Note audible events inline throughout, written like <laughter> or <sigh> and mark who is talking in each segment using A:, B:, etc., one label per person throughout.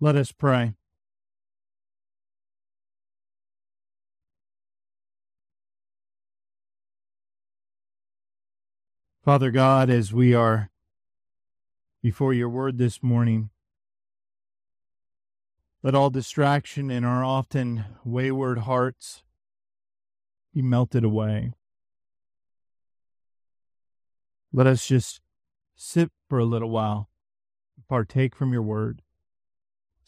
A: Let us pray. Father God, as we are before your word this morning, let all distraction in our often wayward hearts be melted away. Let us just sit for a little while, partake from your word,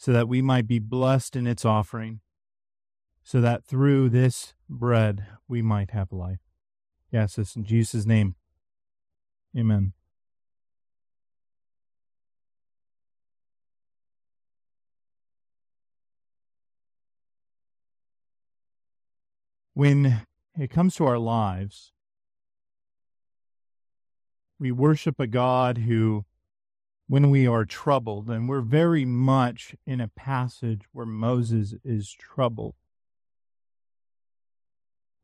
A: so that we might be blessed in its offering, so that through this bread we might have life. Yes, this in Jesus' name. Amen. When it comes to our lives, we worship a God who, when we are troubled, and we're very much in a passage where Moses is troubled.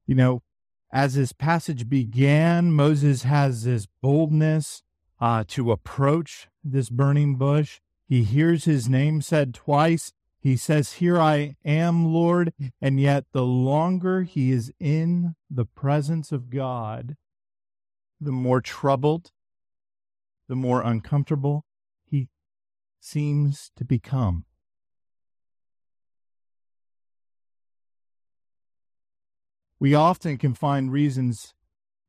A: You know, as this passage began, Moses has this boldness uh, to approach this burning bush. He hears his name said twice. He says, Here I am, Lord. And yet, the longer he is in the presence of God, the more troubled, the more uncomfortable seems to become. we often can find reasons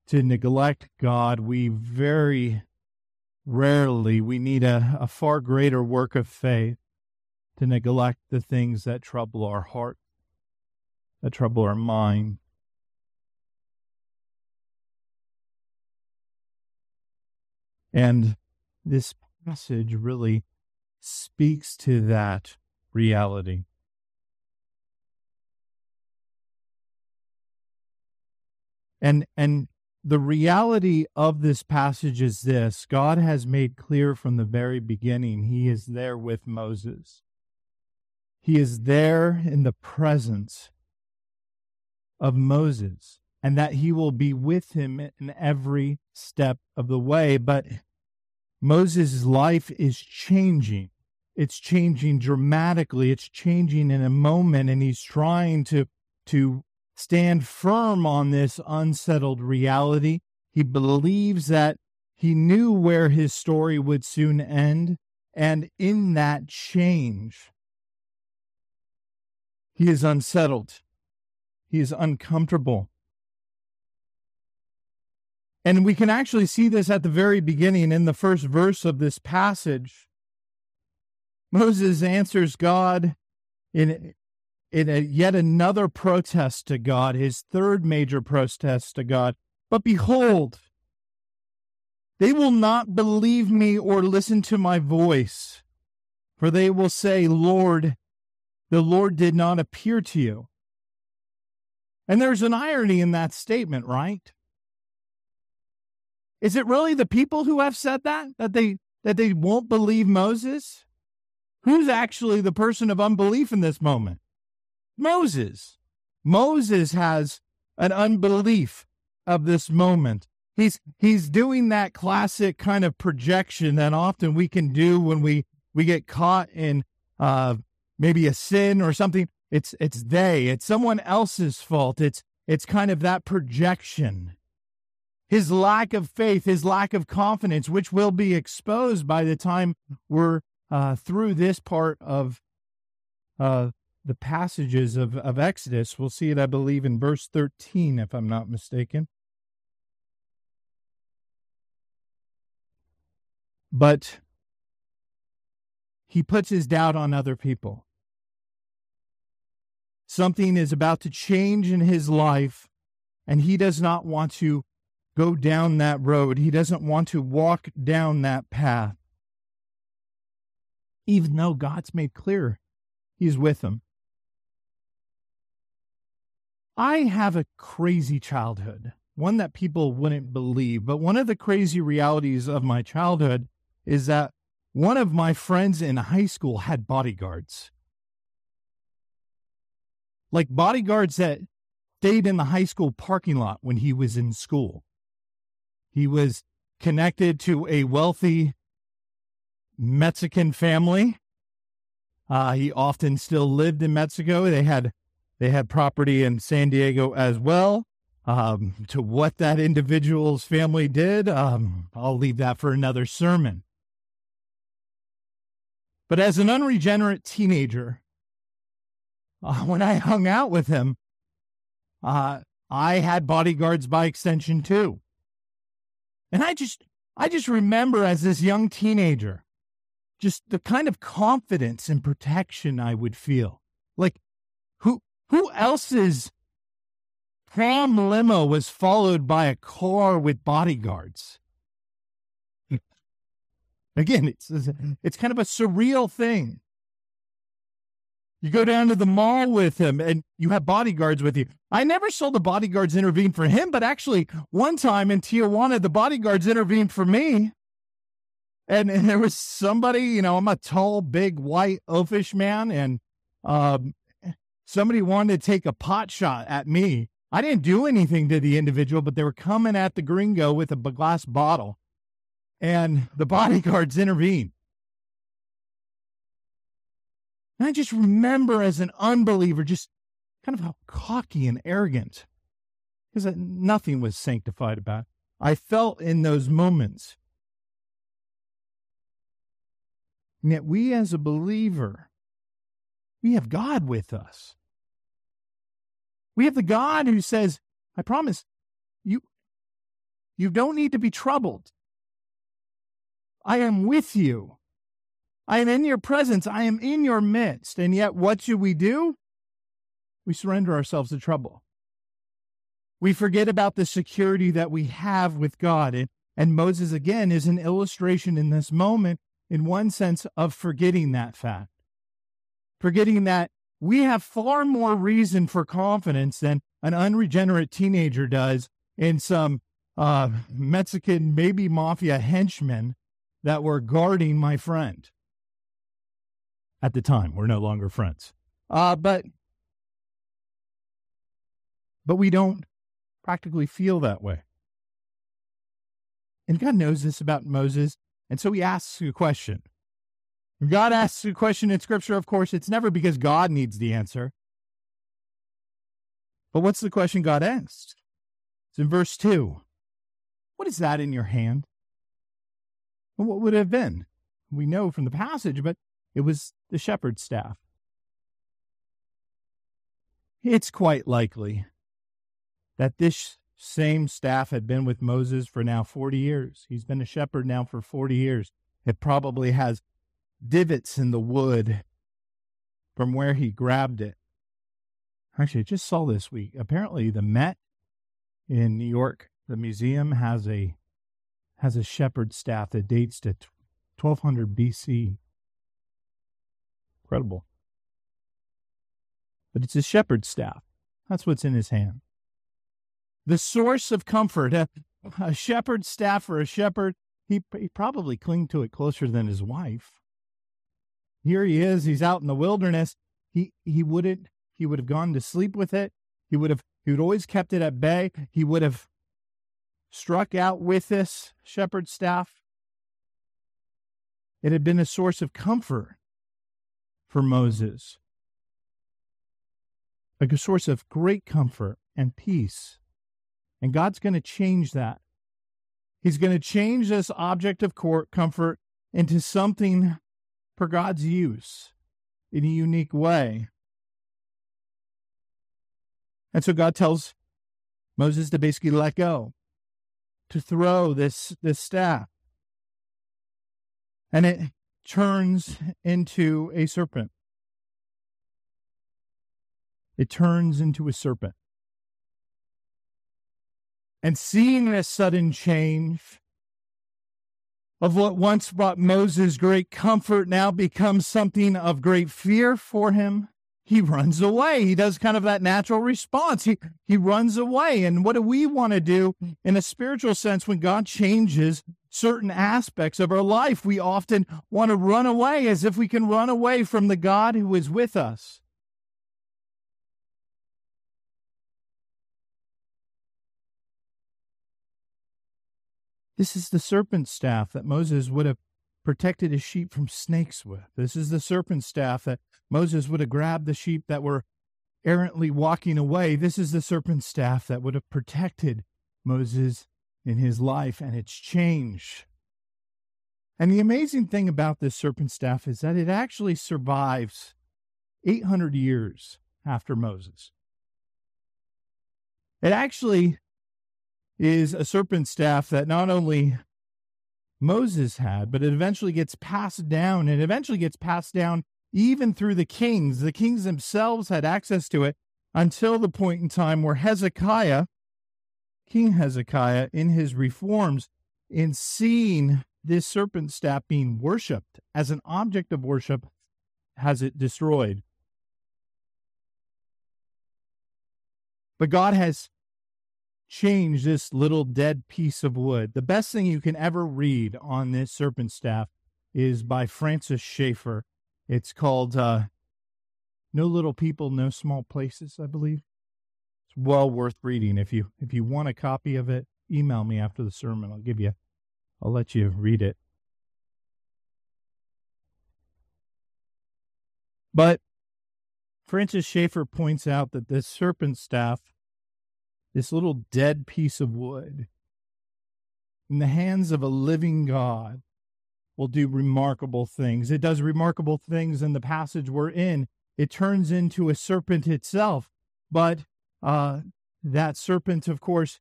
A: to neglect God. We very rarely, we need a, a far greater work of faith to neglect the things that trouble our heart, that trouble our mind. And this passage really speaks to that reality. And and the reality of this passage is this God has made clear from the very beginning, He is there with Moses. He is there in the presence of Moses, and that He will be with him in every step of the way. But Moses' life is changing. It's changing dramatically. It's changing in a moment, and he's trying to to stand firm on this unsettled reality. He believes that he knew where his story would soon end. And in that change, he is unsettled. He is uncomfortable. And we can actually see this at the very beginning in the first verse of this passage. Moses answers God in in a, yet another protest to God, his third major protest to God. But behold, they will not believe me or listen to my voice, for they will say, Lord, the Lord did not appear to you. And there's an irony in that statement, right? Is it really the people who have said that that they that they won't believe Moses? Who's actually the person of unbelief in this moment? Moses. Moses has an unbelief of this moment. He's he's doing that classic kind of projection that often we can do when we we get caught in uh, maybe a sin or something. It's it's they. It's someone else's fault. It's it's kind of that projection. His lack of faith, his lack of confidence, which will be exposed by the time we're uh, through this part of uh, the passages of, of Exodus. We'll see it, I believe, in verse 13, if I'm not mistaken. But he puts his doubt on other people. Something is about to change in his life, and he does not want to go down that road. He doesn't want to walk down that path. Even though God's made clear he's with him. I have a crazy childhood, one that people wouldn't believe. But one of the crazy realities of my childhood is that one of my friends in high school had bodyguards. Like bodyguards that stayed in the high school parking lot when he was in school. He was connected to a wealthy Mexican family Uh, he often still lived in Mexico. They had they had property in San Diego as well. Um, to what that individual's family did, um, I'll leave that for another sermon. But as an unregenerate teenager, uh, when I hung out with him, uh, I had bodyguards by extension too. And I just, I just remember as this young teenager, just the kind of confidence and protection I would feel. Like, who, who else's prom limo was followed by a car with bodyguards? <laughs> Again, it's, it's kind of a surreal thing. You go down to the mall with him and you have bodyguards with you. I never saw the bodyguards intervene for him, but actually, one time in Tijuana, the bodyguards intervened for me. And, and there was somebody, you know, I'm a tall, big, white, oafish man, and um, somebody wanted to take a pot shot at me. I didn't do anything to the individual, but they were coming at the gringo with a glass bottle, and the <laughs> bodyguards intervened. And I just remember as an unbeliever, just kind of how cocky and arrogant, because nothing was sanctified about it. I felt in those moments. And yet, we as a believer, we have God with us. We have the God who says, I promise, you, you don't need to be troubled. I am with you. I am in your presence. I am in your midst. And yet, what should we do? We surrender ourselves to trouble. We forget about the security that we have with God. And, and Moses, again, is an illustration in this moment, in one sense, of forgetting that fact. Forgetting that we have far more reason for confidence than an unregenerate teenager does in some uh, Mexican, maybe mafia henchmen that were guarding my friend at the time. We're no longer friends. Uh, but but we don't practically feel that way. And God knows this about Moses, and so he asks a question. When God asks a question in Scripture, of course, it's never because God needs the answer. But what's the question God asks? It's in verse 2. What is that in your hand? Well, what would it have been? We know from the passage, but it was the shepherd's staff. It's quite likely that this same staff had been with Moses for now 40 years. He's been a shepherd now for 40 years. It probably has divots in the wood from where he grabbed it. Actually, I just saw this week. Apparently, the Met in New York, the museum has a has a shepherd staff that dates to 1200 BC. Incredible. But it's a shepherd's staff. That's what's in his hand. The source of comfort, a, a shepherd's staff for a shepherd, he, he probably clinged to it closer than his wife. Here he is, he's out in the wilderness. He he wouldn't he would have gone to sleep with it. He would have he would always kept it at bay. He would have struck out with this shepherd's staff. It had been a source of comfort for Moses, like a source of great comfort and peace. And God's going to change that. He's going to change this object of comfort into something for God's use in a unique way. And so God tells Moses to basically let go, to throw this, this staff. And it turns into a serpent. It turns into a serpent. And seeing this sudden change of what once brought Moses great comfort now becomes something of great fear for him he runs away. He does kind of that natural response. He he runs away. And what do we want to do in a spiritual sense when God changes certain aspects of our life? We often want to run away as if we can run away from the God who is with us. This is the serpent staff that Moses would have protected his sheep from snakes with. This is the serpent staff that Moses would have grabbed the sheep that were errantly walking away. This is the serpent staff that would have protected Moses in his life, and it's changed. And the amazing thing about this serpent staff is that it actually survives 800 years after Moses. It actually is a serpent staff that not only Moses had, but it eventually gets passed down and eventually gets passed down even through the kings. The kings themselves had access to it until the point in time where Hezekiah, King Hezekiah, in his reforms, in seeing this serpent staff being worshiped as an object of worship, has it destroyed. But God has changed this little dead piece of wood. The best thing you can ever read on this serpent staff is by Francis Schaeffer. It's called uh, No Little People, No Small Places, I believe. Well worth reading. If you if you want a copy of it, email me after the sermon. I'll give you I'll let you read it. But Francis Schaeffer points out that this serpent staff this little dead piece of wood in the hands of a living God will do remarkable things. It does remarkable things in the passage we're in. It turns into a serpent itself, but uh, that serpent, of course,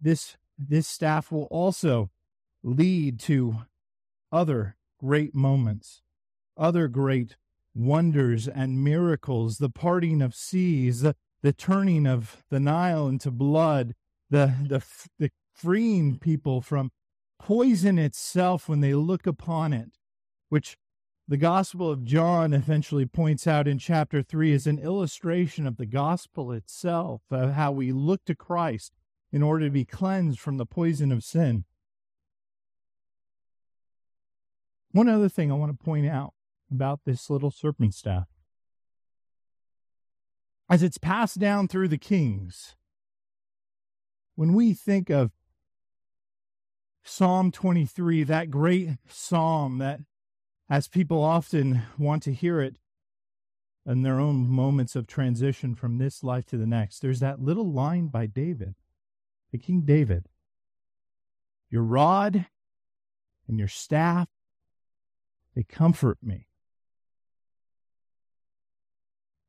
A: this this staff will also lead to other great moments, other great wonders and miracles, the parting of seas, the, the turning of the Nile into blood, the, the, the freeing people from poison itself when they look upon it, which the Gospel of John eventually points out in chapter 3 is an illustration of the gospel itself, of how we look to Christ in order to be cleansed from the poison of sin. One other thing I want to point out about this little serpent staff as it's passed down through the kings. When we think of Psalm 23, that great psalm that, as people often want to hear it in their own moments of transition from this life to the next, there's that little line by David, the King David. Your rod and your staff, they comfort me.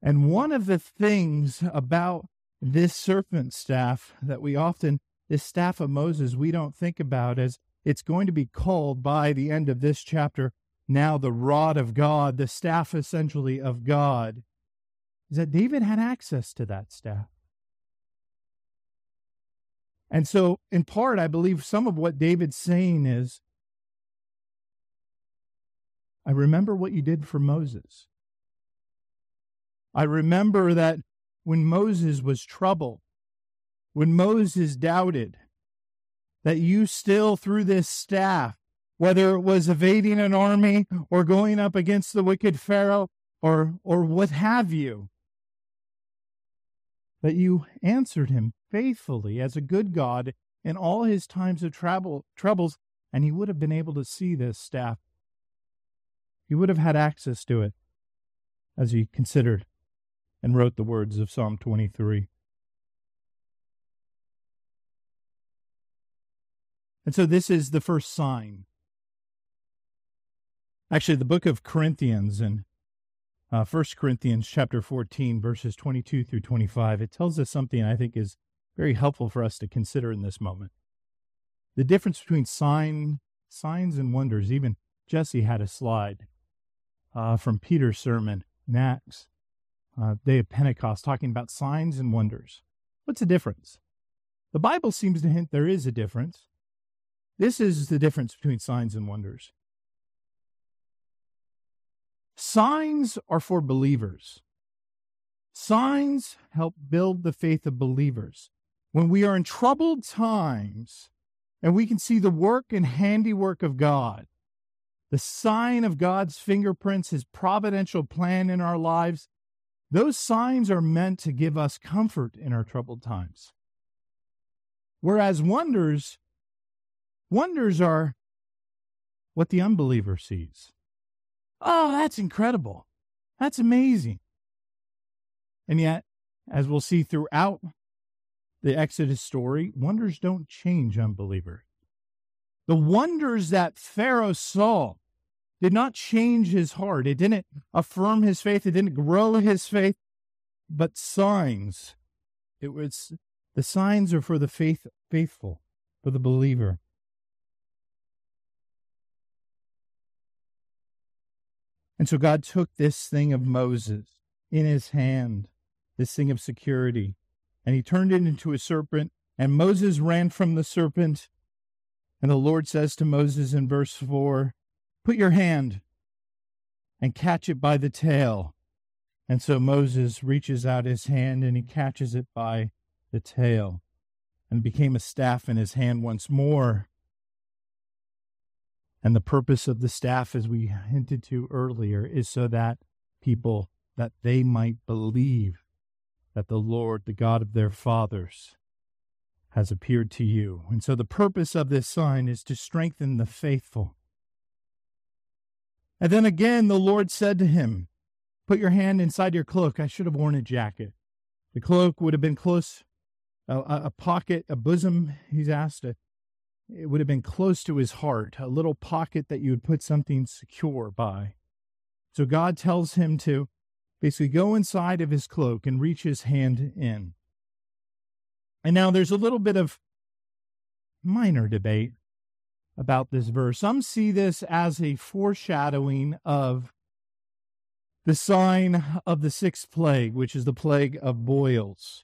A: And one of the things about this serpent staff that we often, this staff of Moses, we don't think about as it's going to be called by the end of this chapter now the rod of God, the staff essentially of God, is that David had access to that staff. And so, in part, I believe some of what David's saying is I remember what you did for Moses. I remember that when Moses was troubled, when Moses doubted, that you still, through this staff, whether it was evading an army or going up against the wicked Pharaoh or, or what have you, that you answered him faithfully as a good God in all his times of trouble, troubles, and he would have been able to see this staff. He would have had access to it as he considered and wrote the words of Psalm 23. And so this is the first sign. Actually, the book of Corinthians and uh, 1 Corinthians chapter 14, verses 22 through 25, it tells us something I think is very helpful for us to consider in this moment. The difference between sign, signs and wonders. Even Jesse had a slide uh, from Peter's sermon in Acts uh, day of Pentecost, talking about signs and wonders. What's the difference? The Bible seems to hint there is a difference. This is the difference between signs and wonders. Signs are for believers. Signs help build the faith of believers. When we are in troubled times and we can see the work and handiwork of God, the sign of God's fingerprints, his providential plan in our lives, those signs are meant to give us comfort in our troubled times. Whereas wonders, wonders are what the unbeliever sees. Oh, that's incredible. That's amazing. And yet, as we'll see throughout the Exodus story, wonders don't change unbelievers. The wonders that Pharaoh saw did not change his heart. It didn't affirm his faith. It didn't grow his faith, but signs. It was the signs are for the faith, faithful, for the believer. And so God took this thing of Moses in his hand, this thing of security, and he turned it into a serpent. And Moses ran from the serpent. And the Lord says to Moses in verse 4 Put your hand and catch it by the tail. And so Moses reaches out his hand and he catches it by the tail and became a staff in his hand once more. And the purpose of the staff, as we hinted to earlier, is so that people, that they might believe that the Lord, the God of their fathers, has appeared to you. And so the purpose of this sign is to strengthen the faithful. And then again, the Lord said to him, Put your hand inside your cloak. I should have worn a jacket. The cloak would have been close, a, a pocket, a bosom, he's asked, a, it would have been close to his heart, a little pocket that you would put something secure by. So God tells him to basically go inside of his cloak and reach his hand in. And now there's a little bit of minor debate about this verse. Some see this as a foreshadowing of the sign of the sixth plague, which is the plague of boils.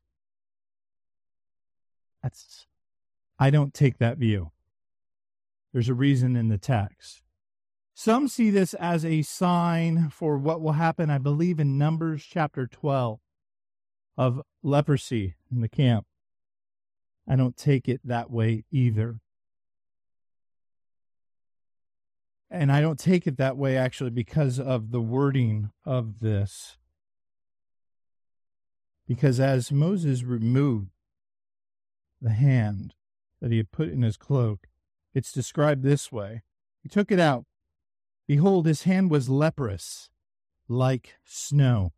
A: That's I don't take that view. There's a reason in the text. Some see this as a sign for what will happen, I believe, in Numbers chapter 12 of leprosy in the camp. I don't take it that way either. And I don't take it that way actually because of the wording of this. Because as Moses removed the hand that he had put in his cloak, it's described this way He took it out. Behold, his hand was leprous, like snow.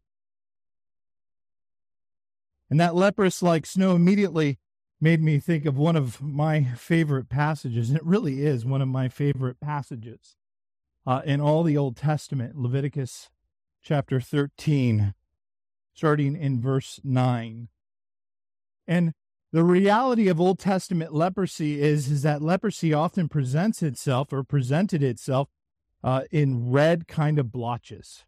A: And that leprous like snow immediately made me think of one of my favorite passages. And it really is one of my favorite passages uh, in all the Old Testament, Leviticus chapter 13, starting in verse 9. And the reality of Old Testament leprosy is, is that leprosy often presents itself or presented itself uh, in red kind of blotches.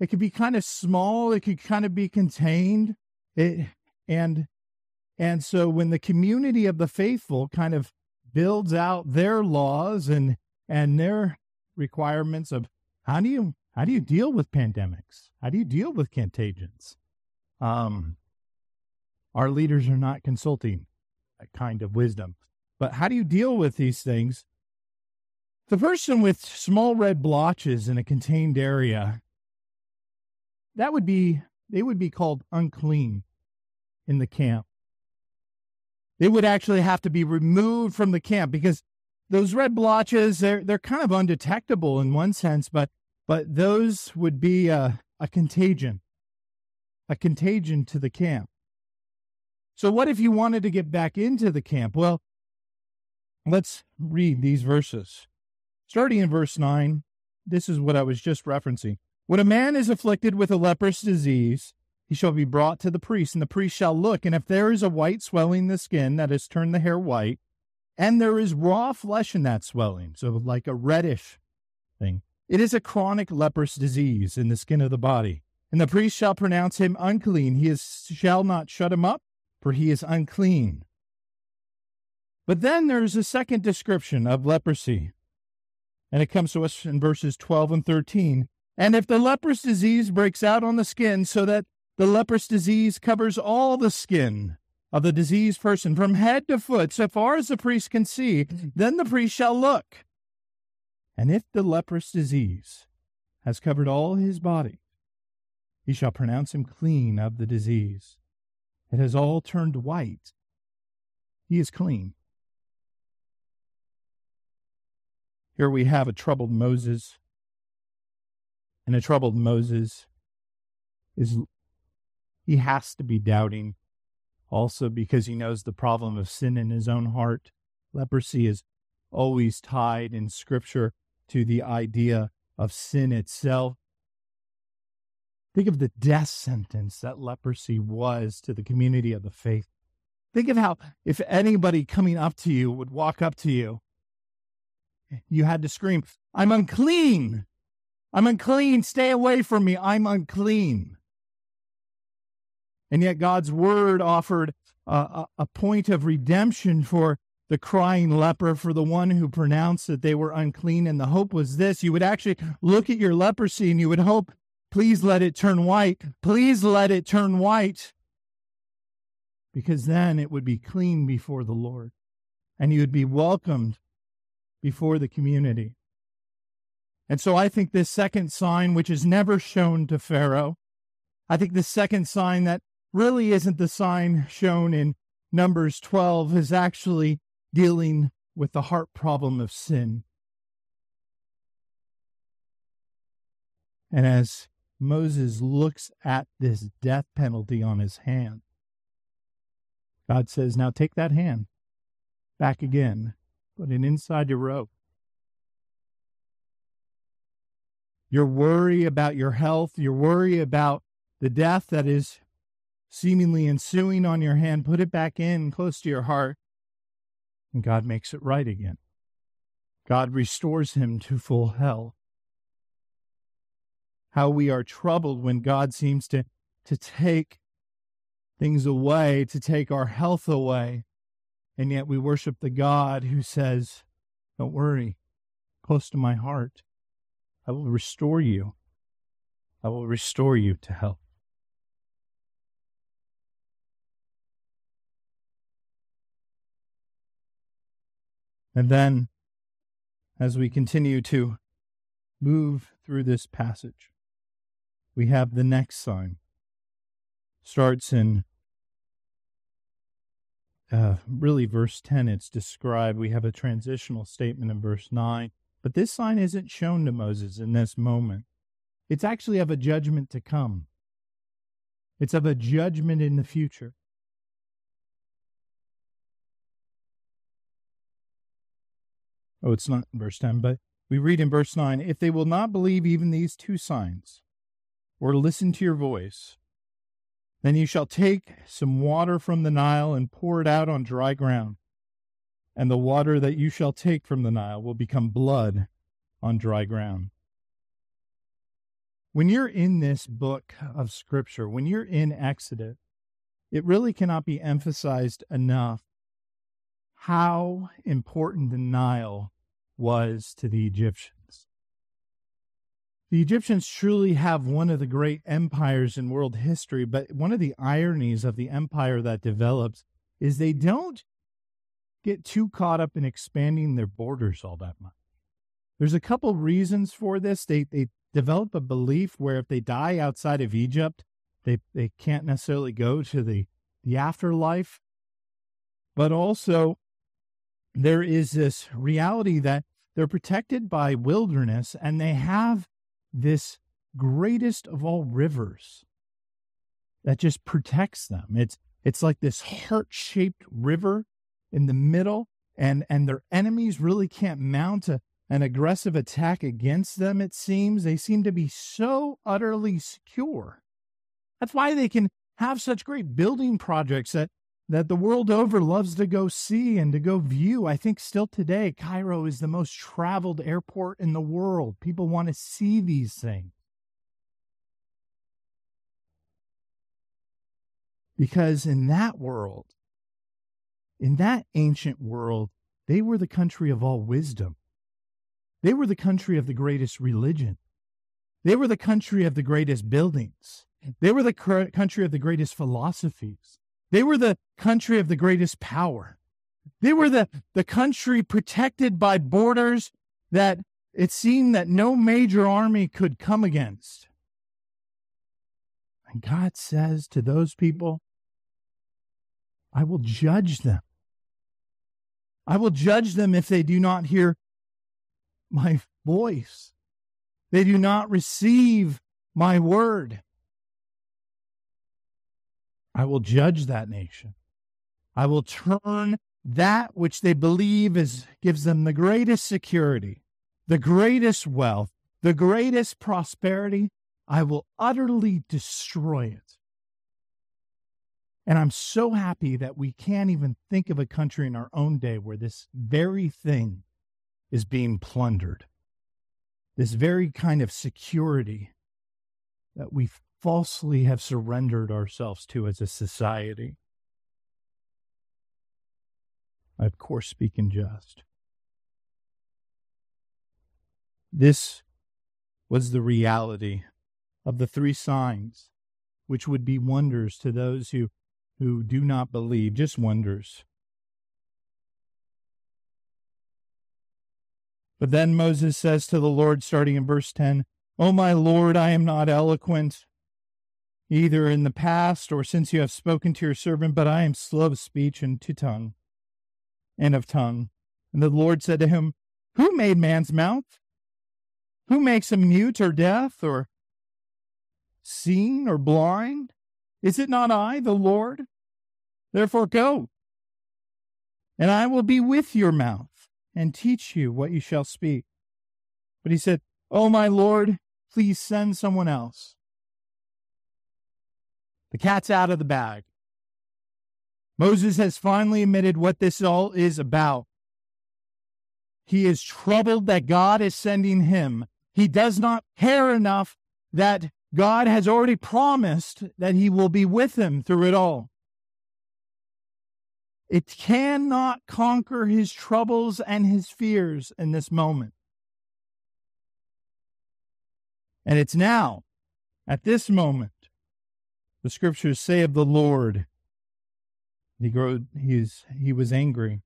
A: It could be kind of small, it could kind of be contained. It, and and so when the community of the faithful kind of builds out their laws and and their requirements of how do you how do you deal with pandemics? How do you deal with contagions? Um, our leaders are not consulting that kind of wisdom. But how do you deal with these things? The person with small red blotches in a contained area, that would be they would be called unclean in the camp. They would actually have to be removed from the camp because those red blotches they're they're kind of undetectable in one sense, but but those would be a, a contagion, a contagion to the camp. So what if you wanted to get back into the camp? Well, let's read these verses. Starting in verse 9, this is what I was just referencing. When a man is afflicted with a leprous disease, he shall be brought to the priest, and the priest shall look, and if there is a white swelling in the skin that has turned the hair white, and there is raw flesh in that swelling, so like a reddish thing. It is a chronic leprous disease in the skin of the body. And the priest shall pronounce him unclean. He is, shall not shut him up, for he is unclean. But then there's a second description of leprosy. And it comes to us in verses 12 and 13. And if the leprous disease breaks out on the skin so that the leprous disease covers all the skin, of the diseased person from head to foot, so far as the priest can see, then the priest shall look. And if the leprous disease has covered all his body, he shall pronounce him clean of the disease. It has all turned white. He is clean. Here we have a troubled Moses. And a troubled Moses is he has to be doubting also because he knows the problem of sin in his own heart. Leprosy is always tied in scripture to the idea of sin itself. Think of the death sentence that leprosy was to the community of the faith. Think of how, if anybody coming up to you would walk up to you, you had to scream, I'm unclean. I'm unclean. Stay away from me. I'm unclean. And yet God's word offered a, a, point of redemption for the crying leper, for the one who pronounced that they were unclean. And the hope was this you would actually look at your leprosy and you would hope, please let it turn white. Please let it turn white. Because then it would be clean before the Lord and you would be welcomed before the community. And so I think this second sign, which is never shown to Pharaoh, I think the second sign that really isn't the sign shown in Numbers 12 is actually dealing with the heart problem of sin. And as Moses looks at this death penalty on his hand, God says, Now take that hand back again, put it inside your robe. Your worry about your health, your worry about the death that is seemingly ensuing on your hand, put it back in close to your heart, and God makes it right again. God restores him to full health. How we are troubled when God seems to, to take things away, to take our health away. And yet we worship the God who says, Don't worry, close to my heart. I will restore you. I will restore you to health. And then, as we continue to move through this passage, we have the next sign. Starts in uh, really verse 10. It's described. We have a transitional statement in verse 9. But this sign isn't shown to Moses in this moment. It's actually of a judgment to come, it's of a judgment in the future. Oh, it's not verse 10, but we read in verse 9 If they will not believe even these two signs, or listen to your voice, then you shall take some water from the Nile and pour it out on dry ground. And the water that you shall take from the Nile will become blood on dry ground. When you're in this book of Scripture, when you're in Exodus, it really cannot be emphasized enough how important the Nile was to the Egyptians. The Egyptians truly have one of the great empires in world history, but one of the ironies of the empire that develops is they don't get too caught up in expanding their borders all that much. There's a couple reasons for this. They they develop a belief where if they die outside of Egypt, they they can't necessarily go to the the afterlife. But also there is this reality that they're protected by wilderness and they have this greatest of all rivers that just protects them. It's it's like this heart-shaped river in the middle and and their enemies really can't mount a, an aggressive attack against them it seems they seem to be so utterly secure that's why they can have such great building projects that that the world over loves to go see and to go view. I think still today, Cairo is the most traveled airport in the world. People want to see these things. Because in that world, in that ancient world, they were the country of all wisdom. They were the country of the greatest religion. They were the country of the greatest buildings. They were the country of the greatest philosophies. They were the country of the greatest power. They were the, the country protected by borders that it seemed that no major army could come against. And God says to those people, I will judge them. I will judge them if they do not hear my voice. They do not receive my word. I will judge that nation. I will turn that which they believe is gives them the greatest security, the greatest wealth, the greatest prosperity. I will utterly destroy it. And I'm so happy that we can't even think of a country in our own day where this very thing is being plundered. This very kind of security that we falsely have surrendered ourselves to as a society. I, of course, speak in jest. This was the reality of the three signs, which would be wonders to those who, who do not believe, just wonders. But then Moses says to the Lord, starting in verse 10, O my Lord, I am not eloquent, either in the past or since you have spoken to your servant, but I am slow of speech and to tongue and of tongue. And the Lord said to him, Who made man's mouth? Who makes him mute or deaf or seeing or blind? Is it not I, the Lord? Therefore go, and I will be with your mouth and teach you what you shall speak. But he said, Oh, my Lord, please send someone else. The cat's out of the bag. Moses has finally admitted what this all is about. He is troubled that God is sending him. He does not care enough that God has already promised that he will be with him through it all. It cannot conquer his troubles and his fears in this moment. And it's now, at this moment, the scriptures say of the Lord, he grew, he's, he was angry.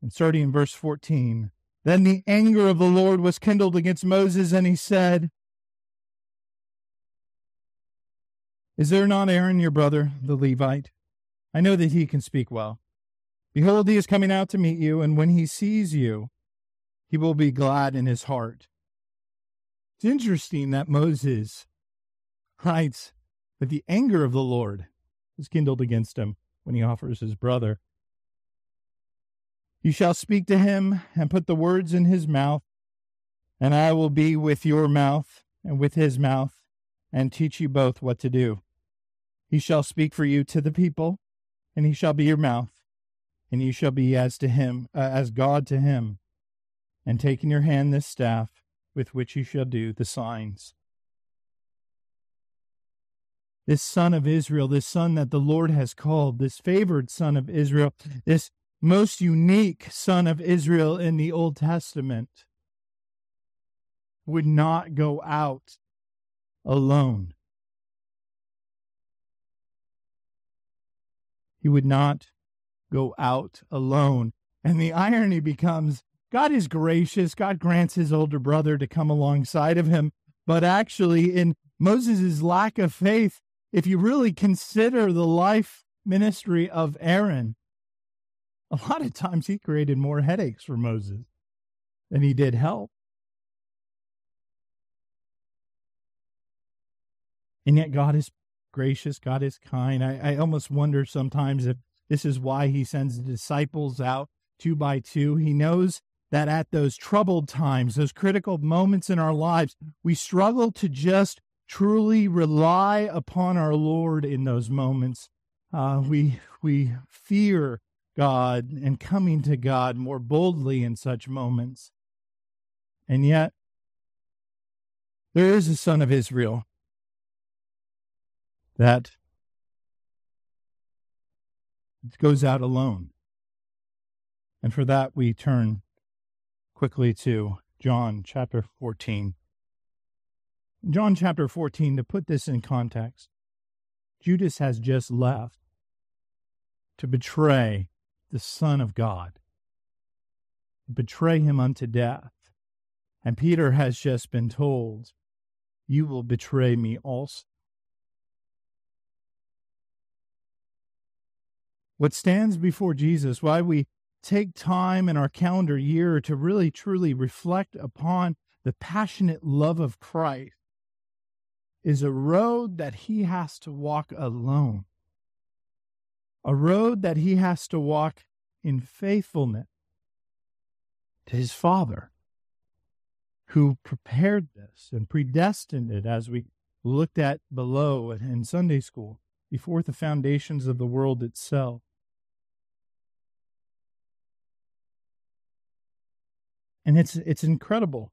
A: And starting in verse 14, then the anger of the Lord was kindled against Moses, and he said, Is there not Aaron your brother, the Levite? I know that he can speak well. Behold, he is coming out to meet you, and when he sees you, he will be glad in his heart. It's interesting that Moses writes but the anger of the Lord is kindled against him when he offers his brother. You shall speak to him and put the words in his mouth, and I will be with your mouth and with his mouth, and teach you both what to do. He shall speak for you to the people, and he shall be your mouth, and you shall be as to him uh, as God to him. And take in your hand this staff with which you shall do the signs this son of Israel, this son that the Lord has called, this favored son of Israel, this most unique son of Israel in the Old Testament, would not go out alone. He would not go out alone. And the irony becomes God is gracious. God grants his older brother to come alongside of him. But actually, in Moses' lack of faith, if you really consider the life ministry of Aaron, a lot of times he created more headaches for Moses than he did help. And yet, God is gracious, God is kind. I, I almost wonder sometimes if this is why he sends the disciples out two by two. He knows that at those troubled times, those critical moments in our lives, we struggle to just truly rely upon our Lord in those moments. Uh, we we fear God and coming to God more boldly in such moments. And yet, there is a son of Israel that goes out alone. And for that, we turn quickly to John chapter 14. John chapter 14, to put this in context, Judas has just left to betray the Son of God, betray him unto death. And Peter has just been told, You will betray me also. What stands before Jesus, why we take time in our calendar year to really truly reflect upon the passionate love of Christ is a road that he has to walk alone, a road that he has to walk in faithfulness to his Father who prepared this and predestined it as we looked at below in Sunday school before the foundations of the world itself. And it's it's incredible.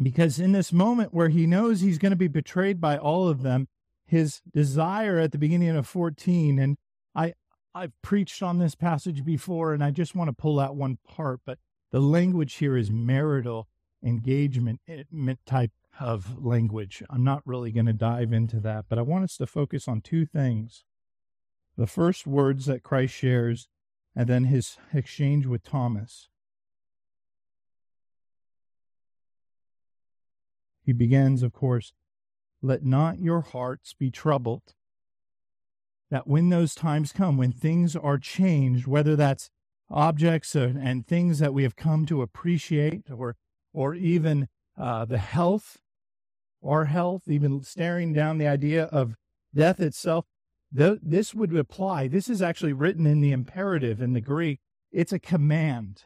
A: Because in this moment where he knows he's going to be betrayed by all of them, his desire at the beginning of 14 and I I've preached on this passage before and I just want to pull out one part, but the language here is marital engagement eh, type of language. I'm not really going to dive into that, but I want us to focus on two things. The first words that Christ shares, and then his exchange with Thomas. He begins, of course, let not your hearts be troubled. That when those times come, when things are changed, whether that's objects and things that we have come to appreciate or or even uh, the health our health even staring down the idea of death itself th- this would apply. This is actually written in the imperative in the greek. It's a command.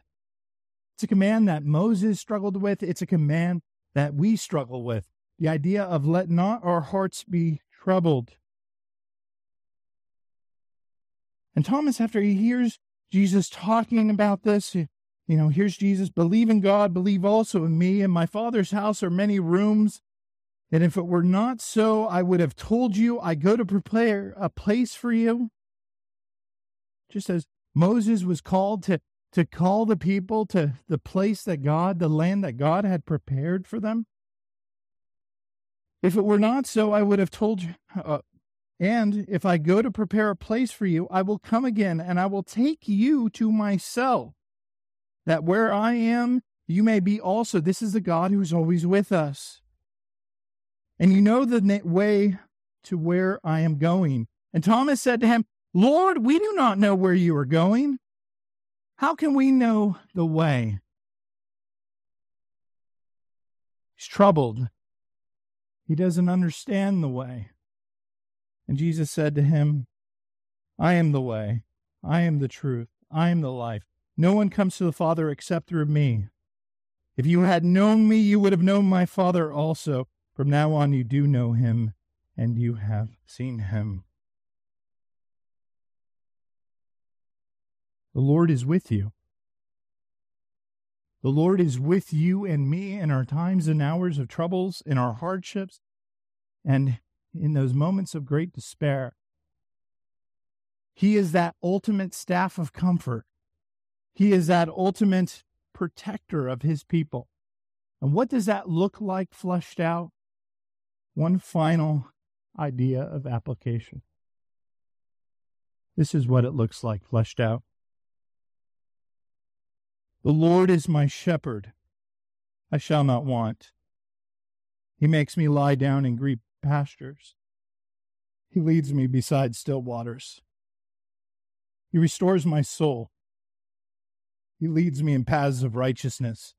A: It's a command that moses struggled with. It's a command that we struggle with the idea of let not our hearts be troubled and thomas after he hears Jesus talking about this. You know, here's Jesus, believe in God, believe also in me. In my Father's house are many rooms. And if it were not so, I would have told you, I go to prepare a place for you. Just as Moses was called to, to call the people to the place that God, the land that God had prepared for them. If it were not so, I would have told you, uh, and if I go to prepare a place for you, I will come again and I will take you to myself, that where I am, you may be also. This is the God who's always with us. And you know the way to where I am going. And Thomas said to him, Lord, we do not know where you are going. How can we know the way? He's troubled. He doesn't understand the way. And Jesus said to him, I am the way, I am the truth, I am the life. No one comes to the Father except through me. If you had known me, you would have known my Father also. From now on, you do know him, and you have seen him. The Lord is with you. The Lord is with you and me in our times and hours of troubles, in our hardships, and in those moments of great despair. He is that ultimate staff of comfort. He is that ultimate protector of his people. And what does that look like fleshed out? One final idea of application. This is what it looks like fleshed out. The Lord is my shepherd. I shall not want. He makes me lie down in green pastures. He leads me beside still waters. He restores my soul. He leads me in paths of righteousness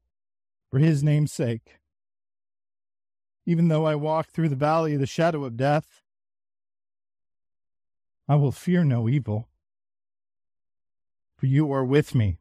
A: for his name's sake. Even though I walk through the valley of the shadow of death, I will fear no evil, for you are with me.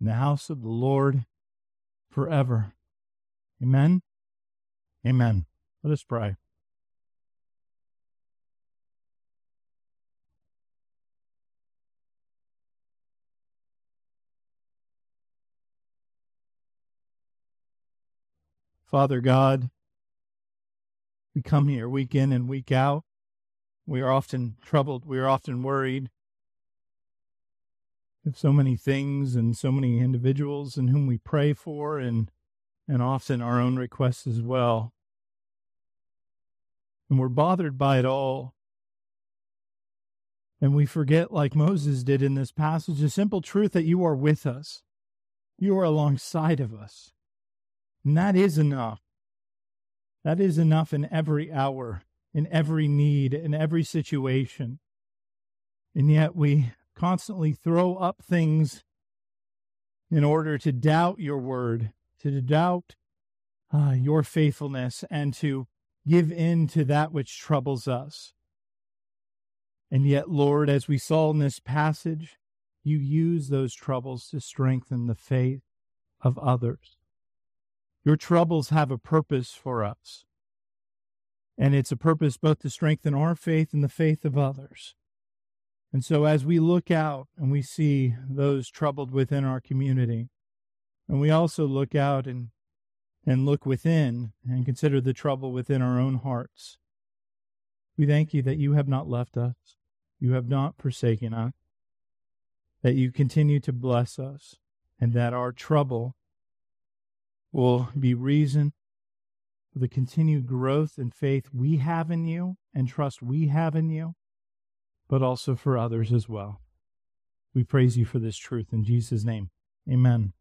A: in the house of the Lord forever. Amen. Amen. Let us pray. Father God, we come here week in and week out. We are often troubled. We are often worried. So many things and so many individuals in whom we pray for and and often our own requests as well. And we're bothered by it all. And we forget, like Moses did in this passage, the simple truth that you are with us. You are alongside of us. And that is enough. That is enough in every hour, in every need, in every situation. And yet we constantly throw up things in order to doubt your word, to doubt uh, your faithfulness, and to give in to that which troubles us. And yet, Lord, as we saw in this passage, you use those troubles to strengthen the faith of others. Your troubles have a purpose for us. And it's a purpose both to strengthen our faith and the faith of others. And so, as we look out and we see those troubled within our community, and we also look out and, and look within and consider the trouble within our own hearts, we thank you that you have not left us, you have not forsaken us, that you continue to bless us, and that our trouble will be reason for the continued growth and faith we have in you and trust we have in you but also for others as well. We praise you for this truth in Jesus' name. Amen.